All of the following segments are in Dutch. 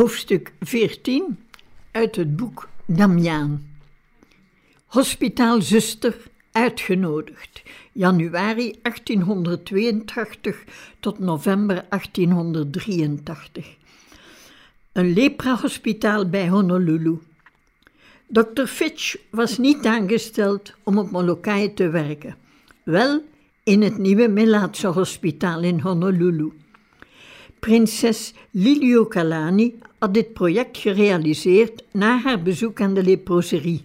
Hoofdstuk 14 uit het boek Damiaan. Hospitaalzuster uitgenodigd. Januari 1882 tot november 1883. Een lepra-hospitaal bij Honolulu. Dr. Fitch was niet aangesteld om op Molokai te werken, wel in het nieuwe Melaatse hospitaal in Honolulu. Prinses Liliuokalani had dit project gerealiseerd na haar bezoek aan de leproserie.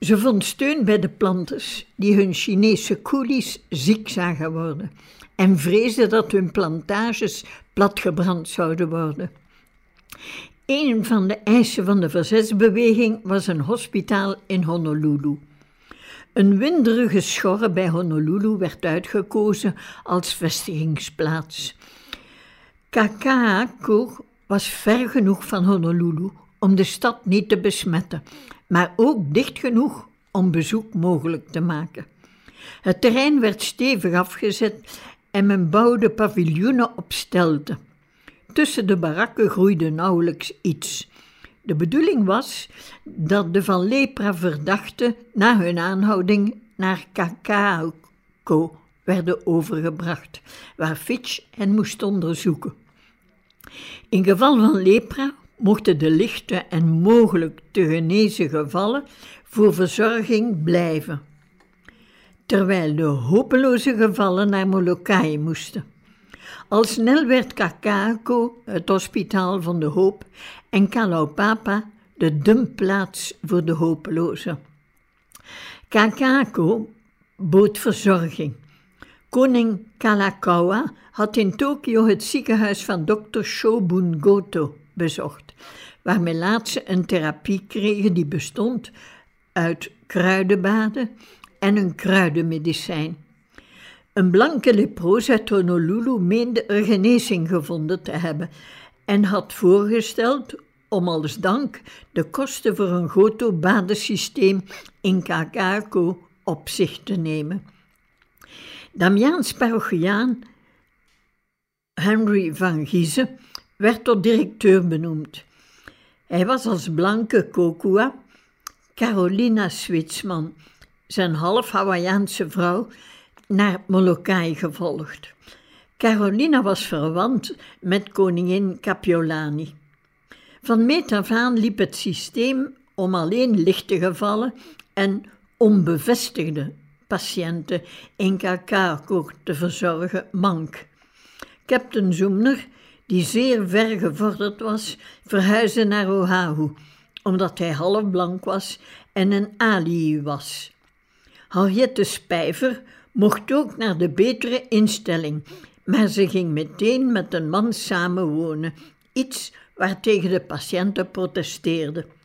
Ze vond steun bij de planters die hun Chinese coolies ziek zagen worden en vreesde dat hun plantages platgebrand zouden worden. Een van de eisen van de verzetsbeweging was een hospitaal in Honolulu. Een winderige schorre bij Honolulu werd uitgekozen als vestigingsplaats. Kaka'ako was ver genoeg van Honolulu om de stad niet te besmetten, maar ook dicht genoeg om bezoek mogelijk te maken. Het terrein werd stevig afgezet en men bouwde paviljoenen op stelten. Tussen de barakken groeide nauwelijks iets. De bedoeling was dat de van lepra verdachten na hun aanhouding naar Kaka'ako werden overgebracht, waar Fitch hen moest onderzoeken. In geval van lepra mochten de lichte en mogelijk te genezen gevallen voor verzorging blijven, terwijl de hopeloze gevallen naar Molokai moesten. Al snel werd Kakako het hospitaal van de hoop en Kalaupapa de dumpplaats voor de hopelozen. Kakako bood verzorging. Koning Kalakaua had in Tokio het ziekenhuis van dokter Shobun Goto bezocht, waar Melaatse een therapie kregen die bestond uit kruidenbaden en een kruidenmedicijn. Een blanke leproos uit Honolulu meende er genezing gevonden te hebben en had voorgesteld om als dank de kosten voor een Goto-badensysteem in Kakako op zich te nemen. Damiaans parochiaan Henry van Giezen werd tot directeur benoemd. Hij was als blanke Kokua Carolina Switsman, zijn half Hawaïaanse vrouw, naar Molokai gevolgd. Carolina was verwant met koningin Kapiolani. Van meet af aan liep het systeem om alleen lichte gevallen en onbevestigde patiënten in Kakako te verzorgen mank. Captain Zoemner, die zeer ver gevorderd was, verhuisde naar Oahu, omdat hij half blank was en een alii was. Henriette Spijver mocht ook naar de betere instelling, maar ze ging meteen met een man samenwonen, iets waartegen de patiënten protesteerden.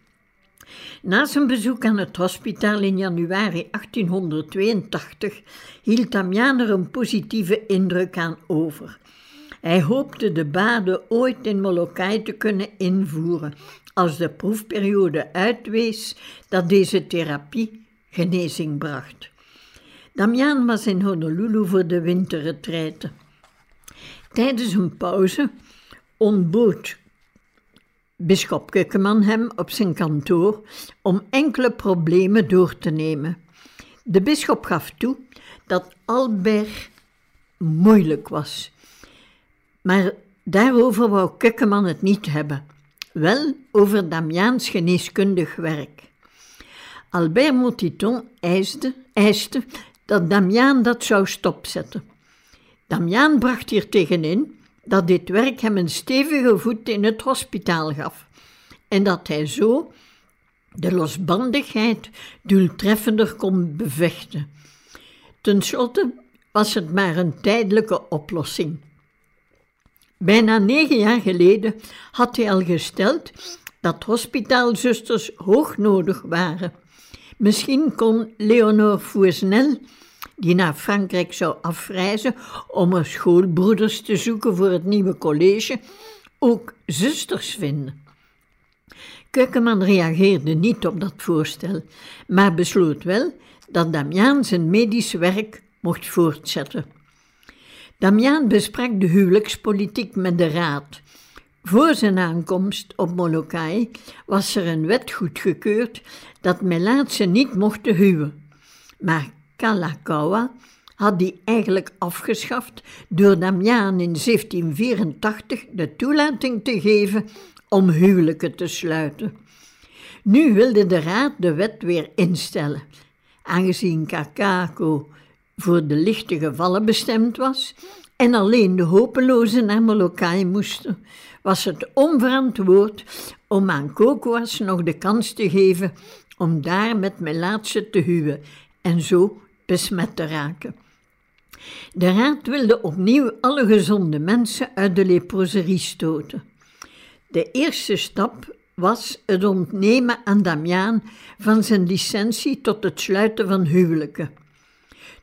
Na zijn bezoek aan het hospitaal in januari 1882 hield Damian er een positieve indruk aan over. Hij hoopte de baden ooit in Molokai te kunnen invoeren, als de proefperiode uitwees dat deze therapie genezing bracht. Damian was in Honolulu voor de winterretraite. Tijdens een pauze ontbood Bisschop Kukkeman hem op zijn kantoor om enkele problemen door te nemen. De bisschop gaf toe dat Albert moeilijk was, maar daarover wou Kukkeman het niet hebben, wel over Damiaans geneeskundig werk. Albert Motiton eiste, eiste dat Damiaan dat zou stopzetten. Damiaan bracht hier tegenin dat dit werk hem een stevige voet in het hospitaal gaf en dat hij zo de losbandigheid doeltreffender kon bevechten. Ten slotte was het maar een tijdelijke oplossing. Bijna negen jaar geleden had hij al gesteld dat hospitaalzusters hoog nodig waren. Misschien kon Leonore Fouesnel, die naar Frankrijk zou afreizen om er schoolbroeders te zoeken voor het nieuwe college, ook zusters vinden. Keukenman reageerde niet op dat voorstel, maar besloot wel dat Damiaan zijn medisch werk mocht voortzetten. Damiaan besprak de huwelijkspolitiek met de raad. Voor zijn aankomst op Molokai was er een wet goedgekeurd dat Melaatse niet mochten huwen. Maar Kalakaua had die eigenlijk afgeschaft door Damiaan in 1784 de toelating te geven om huwelijken te sluiten. Nu wilde de raad de wet weer instellen, aangezien Kakako voor de lichte gevallen bestemd was en alleen de hopelozen naar Molokai moesten, was het onverantwoord om aan Kokoas nog de kans te geven om daar met Melaatse te huwen en zo besmet te raken. De raad wilde opnieuw alle gezonde mensen uit de leproserie stoten. De eerste stap was het ontnemen aan Damiaan van zijn licentie tot het sluiten van huwelijken.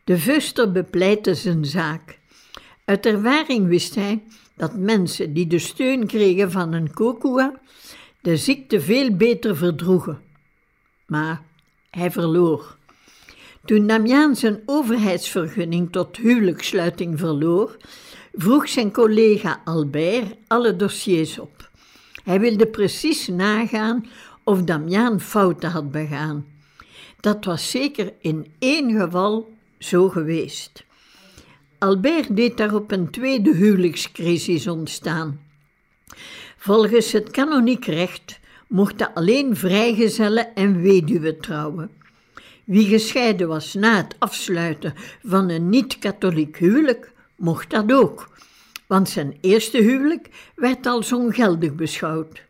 De vuster bepleitte zijn zaak. Uit ervaring wist hij dat mensen die de steun kregen van een kokua de ziekte veel beter verdroegen. Maar hij verloor. Toen Damiaan zijn overheidsvergunning tot huwelijkssluiting verloor, vroeg zijn collega Albert alle dossiers op. Hij wilde precies nagaan of Damiaan fouten had begaan. Dat was zeker in één geval zo geweest. Albert deed daarop een tweede huwelijkscrisis ontstaan. Volgens het kanoniek recht mochten alleen vrijgezellen en weduwen trouwen. Wie gescheiden was na het afsluiten van een niet-katholiek huwelijk, mocht dat ook, want zijn eerste huwelijk werd als ongeldig beschouwd.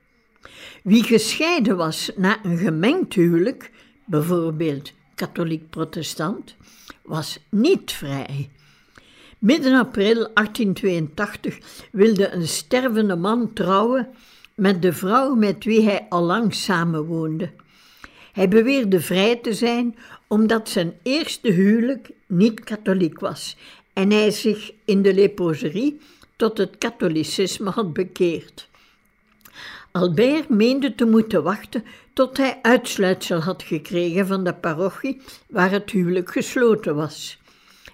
Wie gescheiden was na een gemengd huwelijk, bijvoorbeeld katholiek-protestant, was niet vrij. Midden april 1882 wilde een stervende man trouwen met de vrouw met wie hij allang samenwoonde. Hij beweerde vrij te zijn omdat zijn eerste huwelijk niet katholiek was en hij zich in de leproserie tot het katholicisme had bekeerd. Albert meende te moeten wachten tot hij uitsluitsel had gekregen van de parochie waar het huwelijk gesloten was.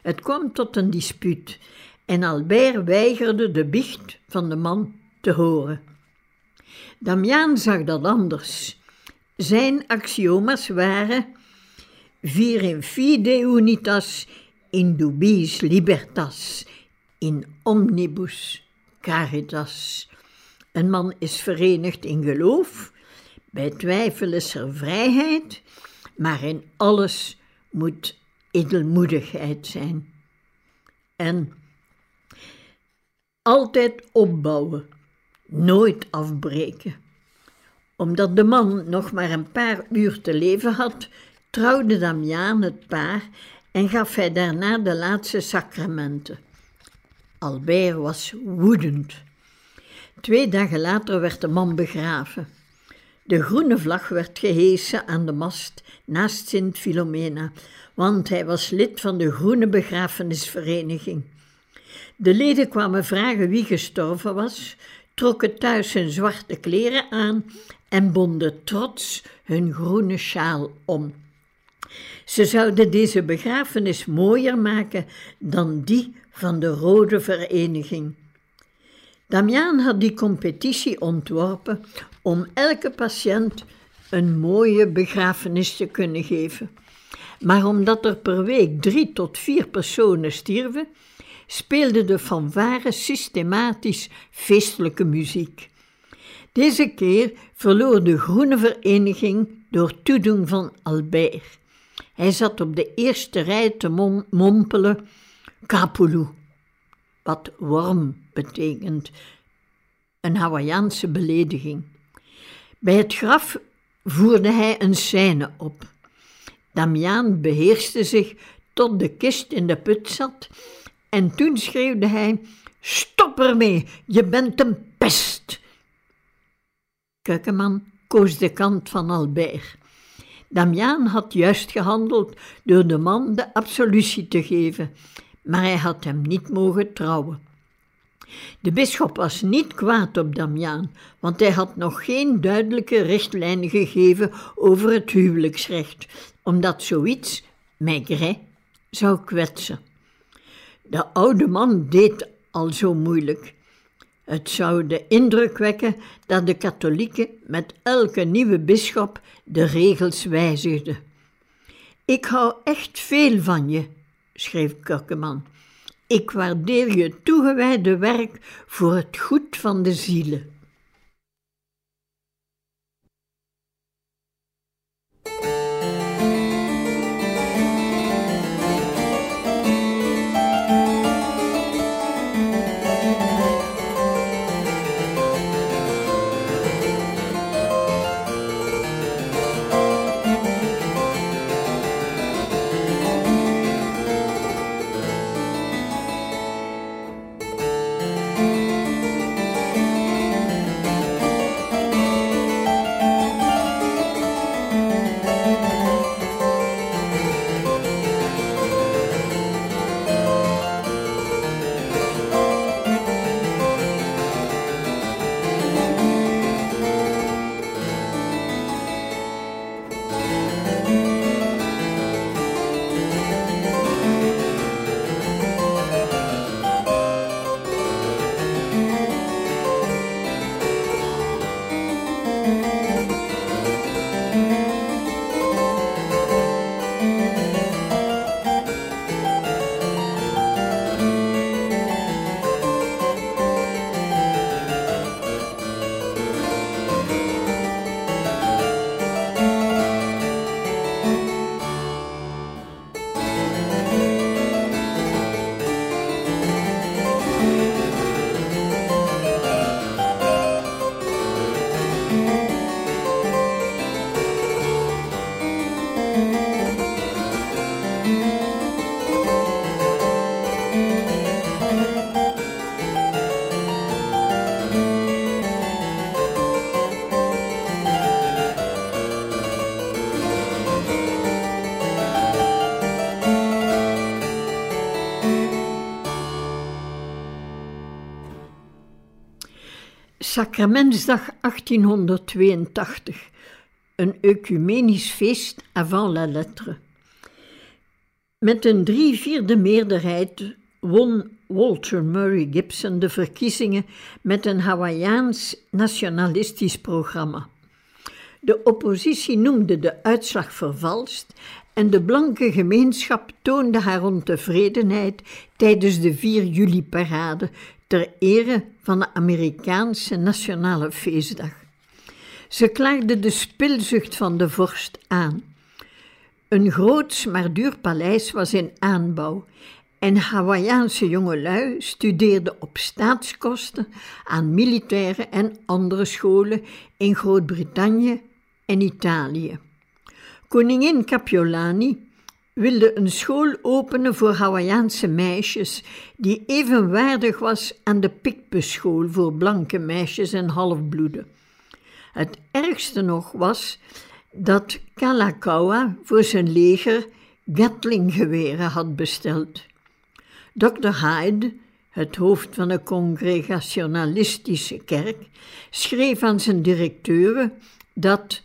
Het kwam tot een dispuut en Albert weigerde de biecht van de man te horen. Damiaan zag dat anders. Zijn axioma's waren vir in fide unitas, in dubis libertas, in omnibus caritas. Een man is verenigd in geloof, bij twijfel is er vrijheid, maar in alles moet edelmoedigheid zijn. En altijd opbouwen, nooit afbreken. Omdat de man nog maar een paar uur te leven had, trouwde Damiaan het paar en gaf hij daarna de laatste sacramenten. Albert was woedend. Twee dagen later werd de man begraven. De groene vlag werd gehesen aan de mast naast Sint Filomena, want hij was lid van de Groene Begrafenisvereniging. De leden kwamen vragen wie gestorven was, trokken thuis hun zwarte kleren aan en bonden trots hun groene sjaal om. Ze zouden deze begrafenis mooier maken dan die van de Rode Vereniging. Damiaan had die competitie ontworpen om elke patiënt een mooie begrafenis te kunnen geven. Maar omdat er per week drie tot vier personen stierven, speelde de fanfare systematisch feestelijke muziek. Deze keer verloor de Groene Vereniging door toedoen van Albert. Hij zat op de eerste rij te mompelen: Kapulu, wat worm betekent, een Hawaïaanse belediging. Bij het graf voerde hij een scène op. Damiaan beheerste zich tot de kist in de put zat en toen schreeuwde hij: Stop ermee, je bent een pest! Keukenman koos de kant van Albert. Damiaan had juist gehandeld door de man de absolutie te geven, maar hij had hem niet mogen trouwen. De bisschop was niet kwaad op Damiaan, want hij had nog geen duidelijke richtlijnen gegeven over het huwelijksrecht, omdat zoiets, maigret, zou kwetsen. De oude man deed al zo moeilijk. Het zou de indruk wekken dat de katholieken met elke nieuwe bisschop de regels wijzigden. Ik hou echt veel van je, schreef Kurkeman. Ik waardeer je toegewijde werk voor het goed van de zielen. Sacramentsdag 1882, een ecumenisch feest avant la lettre. Met een drie vierde meerderheid won Walter Murray Gibson de verkiezingen met een Hawaiiaans nationalistisch programma. De oppositie noemde de uitslag vervalst en de blanke gemeenschap toonde haar ontevredenheid tijdens de 4 juli-parade ter ere van de Amerikaanse nationale feestdag. Ze klaagde de spilzucht van de vorst aan. Een groots maar duur paleis was in aanbouw en Hawaïaanse jongelui studeerden op staatskosten aan militaire en andere scholen in Groot-Brittannië en Italië. Koningin Capiolani wilde een school openen voor Hawaïaanse meisjes, die evenwaardig was aan de Picpusschool voor blanke meisjes en halfbloeden. Het ergste nog was dat Kalakaua voor zijn leger Gatlinggeweren had besteld. Dr. Hyde, het hoofd van de Congregationalistische kerk, schreef aan zijn directeuren dat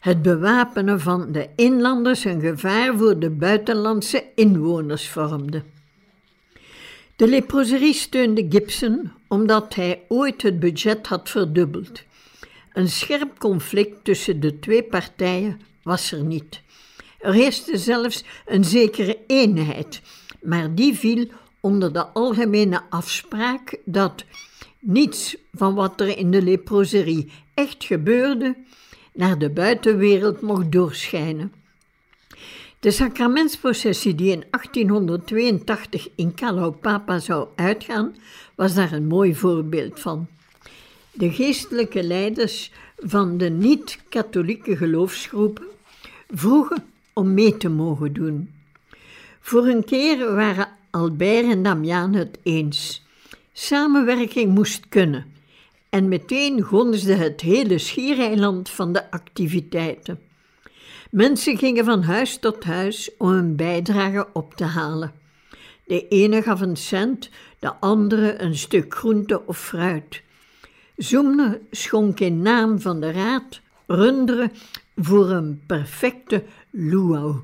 het bewapenen van de inlanders een gevaar voor de buitenlandse inwoners vormde. De leproserie steunde Gibson omdat hij ooit het budget had verdubbeld. Een scherp conflict tussen de twee partijen was er niet. Er heerste zelfs een zekere eenheid, maar die viel onder de algemene afspraak dat niets van wat er in de leproserie echt gebeurde, naar de buitenwereld mocht doorschijnen. De sacramentsprocessie die in 1882 in Kalaupapa zou uitgaan, was daar een mooi voorbeeld van. De geestelijke leiders van de niet-katholieke geloofsgroepen vroegen om mee te mogen doen. Voor een keer waren Albert en Damian het eens. Samenwerking moest kunnen. En meteen gonsde het hele schiereiland van de activiteiten. Mensen gingen van huis tot huis om een bijdrage op te halen. De ene gaf een cent, de andere een stuk groente of fruit. Zoemner schonk in naam van de raad runderen voor een perfecte luau.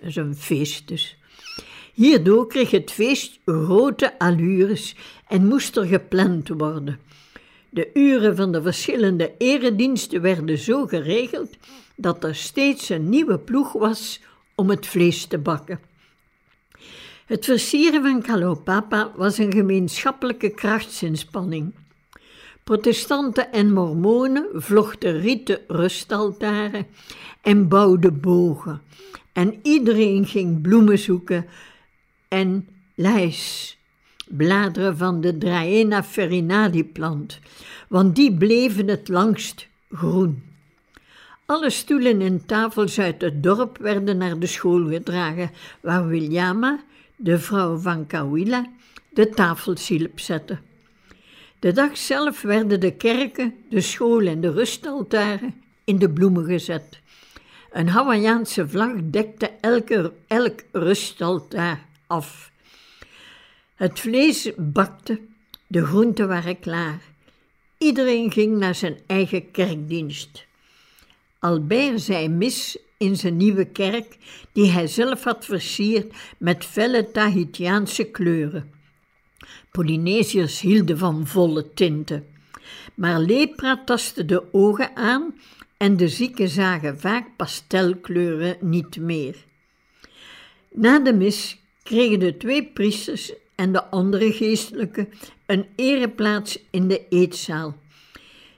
Een feest dus. Hierdoor kreeg het feest grote allures en moest er gepland worden. De uren van de verschillende erediensten werden zo geregeld dat er steeds een nieuwe ploeg was om het vlees te bakken. Het versieren van Kalopapa was een gemeenschappelijke krachtsinspanning. Protestanten en mormonen vlochten rieten rustaltaren en bouwden bogen. En iedereen ging bloemen zoeken en lijs, bladeren van de Draena ferinadi-plant, want die bleven het langst groen. Alle stoelen en tafels uit het dorp werden naar de school gedragen, waar Williama, de vrouw van Kawila, de tafels hielp zetten. De dag zelf werden de kerken, de school en de rustaltaren in de bloemen gezet. Een Hawaïaanse vlag dekte elke, elk rustaltaar af. Het vlees bakte, de groenten waren klaar. Iedereen ging naar zijn eigen kerkdienst. Albert zei mis in zijn nieuwe kerk, die hij zelf had versierd met felle Tahitiaanse kleuren. Polynesiërs hielden van volle tinten. Maar lepra tastte de ogen aan en de zieken zagen vaak pastelkleuren niet meer. Na de mis kregen de twee priesters en de andere geestelijken een ereplaats in de eetzaal.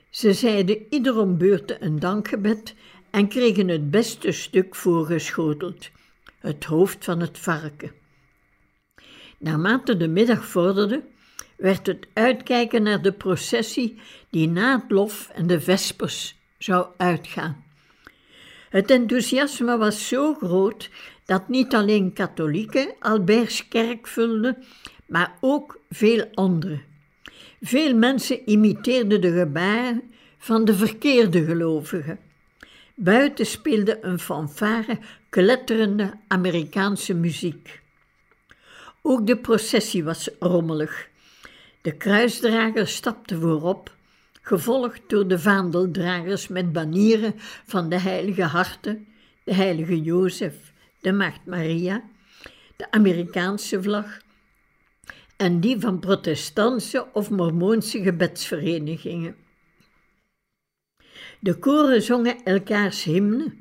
Ze zeiden ieder om beurten een dankgebed en kregen het beste stuk voorgeschoteld, het hoofd van het varken. Naarmate de middag vorderde, werd het uitkijken naar de processie die na het lof en de vespers zou uitgaan. Het enthousiasme was zo groot dat niet alleen katholieken Alberts kerk vulden, maar ook veel anderen. Veel mensen imiteerden de gebaren van de verkeerde gelovigen. Buiten speelde een fanfare kletterende Amerikaanse muziek. Ook de processie was rommelig. De kruisdrager stapte voorop, gevolgd door de vaandeldragers met banieren van de heilige harten, de heilige Jozef, de maagd Maria, de Amerikaanse vlag en die van protestantse of mormoonse gebedsverenigingen. De koren zongen elkaars hymne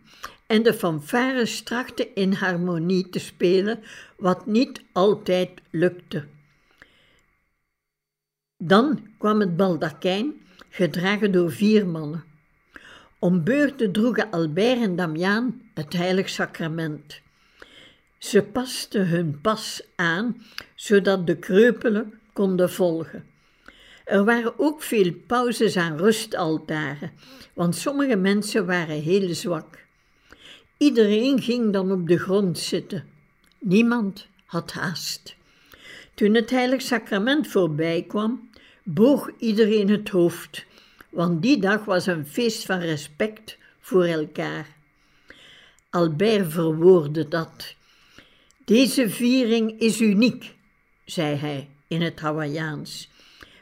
en de fanfares trachten in harmonie te spelen, wat niet altijd lukte. Dan kwam het baldakijn, gedragen door vier mannen. Om beurten droegen Albert en Damiaan het heilig sacrament. Ze pasten hun pas aan, zodat de kreupelen konden volgen. Er waren ook veel pauzes aan rustaltaren, want sommige mensen waren heel zwak. Iedereen ging dan op de grond zitten. Niemand had haast. Toen het heilig sacrament voorbij kwam, boog iedereen het hoofd, want die dag was een feest van respect voor elkaar. Albert verwoordde dat. Deze viering is uniek, zei hij in het Hawaïaans.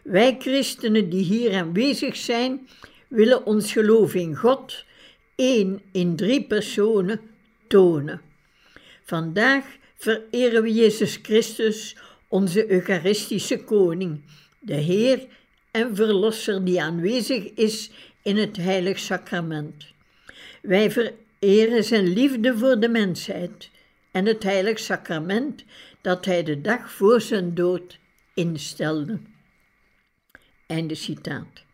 Wij christenen die hier aanwezig zijn, willen ons geloof in God, één in drie personen, tonen. Vandaag vereren we Jezus Christus, onze Eucharistische Koning, de Heer en Verlosser die aanwezig is in het Heilig Sacrament. Wij vereren zijn liefde voor de mensheid en het Heilig Sacrament dat hij de dag voor zijn dood instelde. Einde citaat.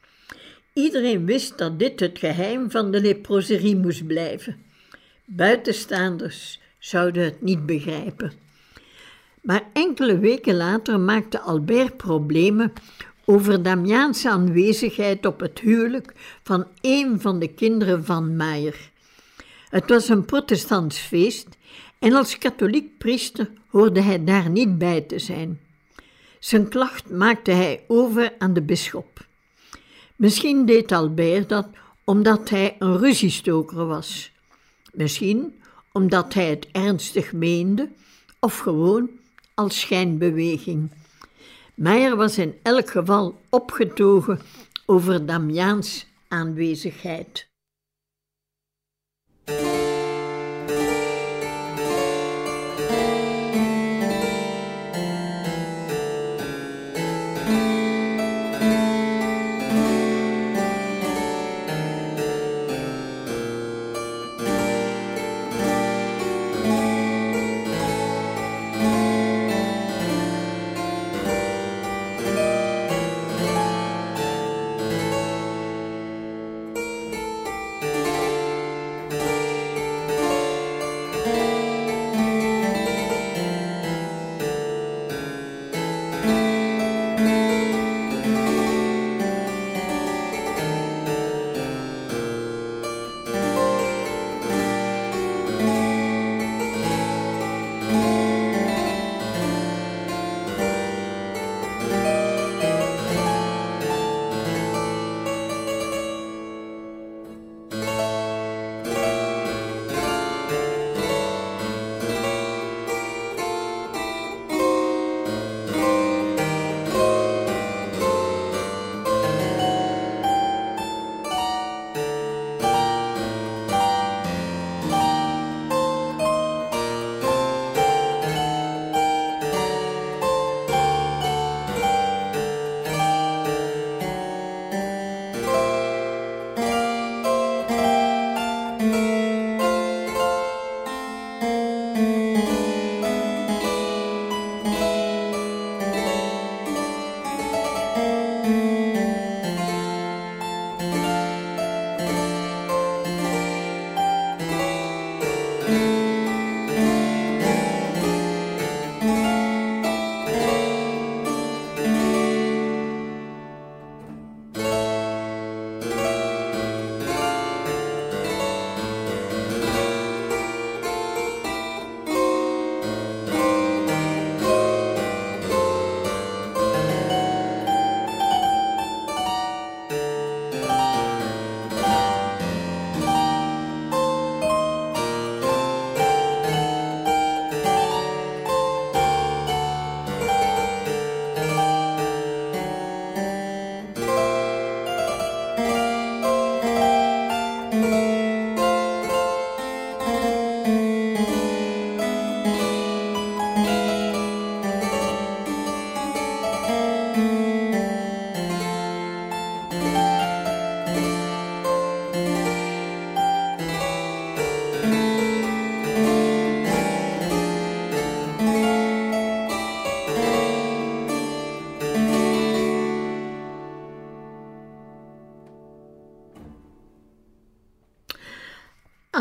Iedereen wist dat dit het geheim van de leproserie moest blijven. Buitenstaanders zouden het niet begrijpen. Maar enkele weken later maakte Albert problemen over Damiaanse aanwezigheid op het huwelijk van een van de kinderen van Meijer. Het was een protestants feest En als katholiek priester hoorde hij daar niet bij te zijn. Zijn klacht maakte hij over aan de bisschop. Misschien deed Albert dat omdat hij een ruziestoker was. Misschien omdat hij het ernstig meende, of gewoon als schijnbeweging. Meijer was in elk geval opgetogen over Damiaans aanwezigheid.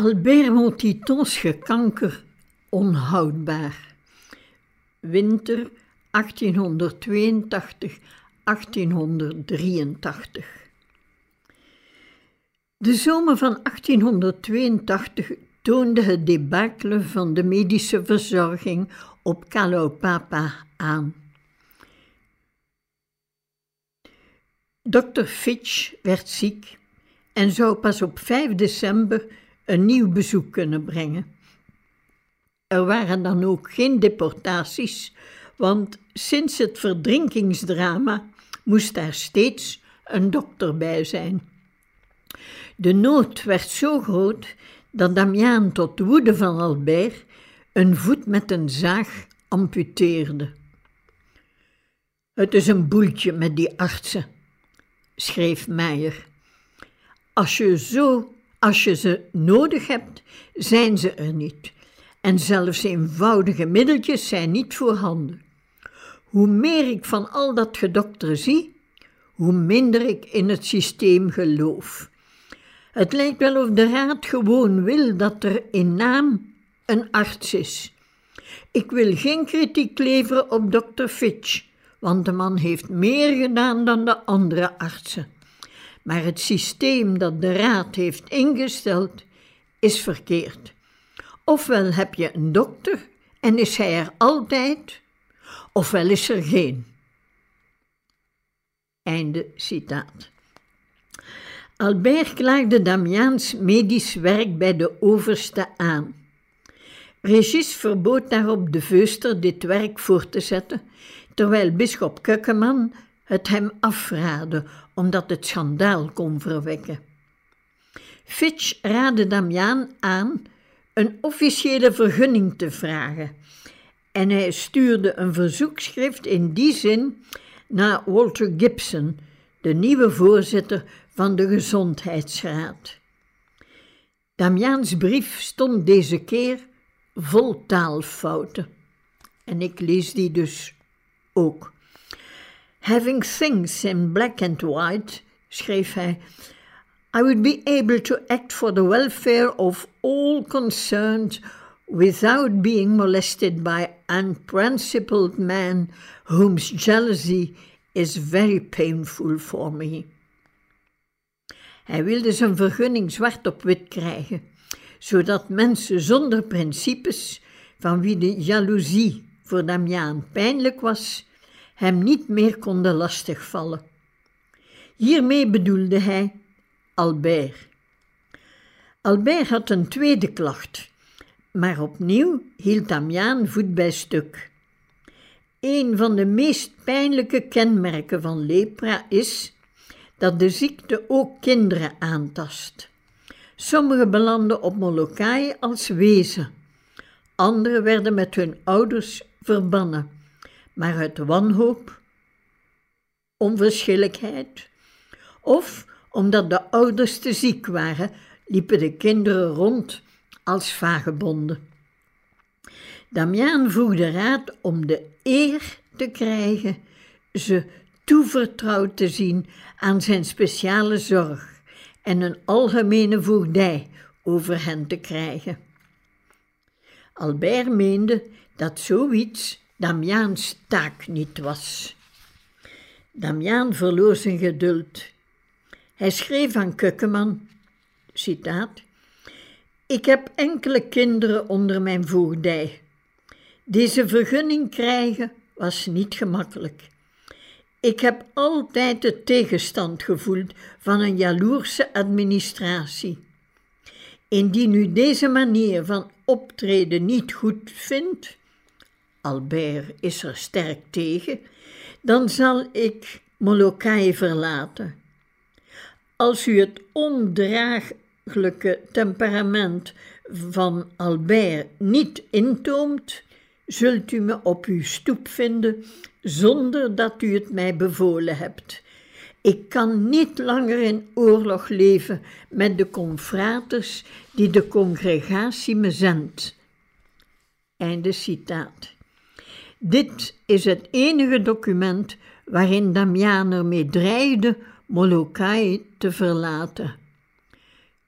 Albert Montitons gekanker onhoudbaar. Winter 1882-1883. De zomer van 1882 toonde het debacle van de medische verzorging op Kalaupapa aan. Dr. Fitch werd ziek en zou pas op 5 december een nieuw bezoek kunnen brengen. Er waren dan ook geen deportaties, want sinds het verdrinkingsdrama moest daar steeds een dokter bij zijn. De nood werd zo groot dat Damiaan tot woede van Albert een voet met een zaag amputeerde. Het is een boeltje met die artsen, schreef Meijer. Als je zo als je ze nodig hebt, zijn ze er niet. En zelfs eenvoudige middeltjes zijn niet voorhanden. Hoe meer ik van al dat gedokter zie, hoe minder ik in het systeem geloof. Het lijkt wel of de raad gewoon wil dat er in naam een arts is. Ik wil geen kritiek leveren op dokter Fitch, want de man heeft meer gedaan dan de andere artsen. Maar het systeem dat de Raad heeft ingesteld is verkeerd. Ofwel heb je een dokter en is hij er altijd, ofwel is er geen. Einde citaat. Albert klaagde Damiaans medisch werk bij de overste aan. Regis verbood daarop de veuster dit werk voor te zetten, terwijl bisschop Kukkeman het hem afraadde omdat het schandaal kon verwekken. Fitch raadde Damiaan aan een officiële vergunning te vragen en hij stuurde een verzoekschrift in die zin naar Walter Gibson, de nieuwe voorzitter van de Gezondheidsraad. Damiaans brief stond deze keer vol taalfouten. En ik lees die dus ook. Having things in black and white, schreef hij, I would be able to act for the welfare of all concerned without being molested by unprincipled men whose jealousy is very painful for me. Hij wilde zijn vergunning zwart op wit krijgen, zodat mensen zonder principes, van wie de jaloezie voor Damiaan pijnlijk was, hem niet meer konden lastigvallen. Hiermee bedoelde hij Albert. Albert had een tweede klacht, maar opnieuw hield Damiaan voet bij stuk. Een van de meest pijnlijke kenmerken van lepra is dat de ziekte ook kinderen aantast. Sommigen belanden op Molokai als wezen, anderen werden met hun ouders verbannen, maar uit wanhoop, onverschilligheid of omdat de ouders te ziek waren, liepen de kinderen rond als vagebonden. Damiaan vroeg de raad om de eer te krijgen ze toevertrouwd te zien aan zijn speciale zorg en een algemene voogdij over hen te krijgen. Albert meende dat zoiets Damiaans taak niet was. Damiaan verloor zijn geduld. Hij schreef aan Kukkeman, citaat, Ik heb enkele kinderen onder mijn voogdij. Deze vergunning krijgen was niet gemakkelijk. Ik heb altijd de tegenstand gevoeld van een jaloerse administratie. Indien u deze manier van optreden niet goed vindt, Albert is er sterk tegen, dan zal ik Molokai verlaten. Als u het ondraaglijke temperament van Albert niet intoomt, zult u me op uw stoep vinden zonder dat u het mij bevolen hebt. Ik kan niet langer in oorlog leven met de confraters die de congregatie me zendt. Einde citaat. Dit is het enige document waarin Damian ermee dreigde Molokai te verlaten.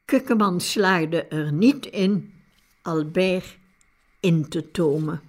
Kukkeman slaagde er niet in Albert in te tomen.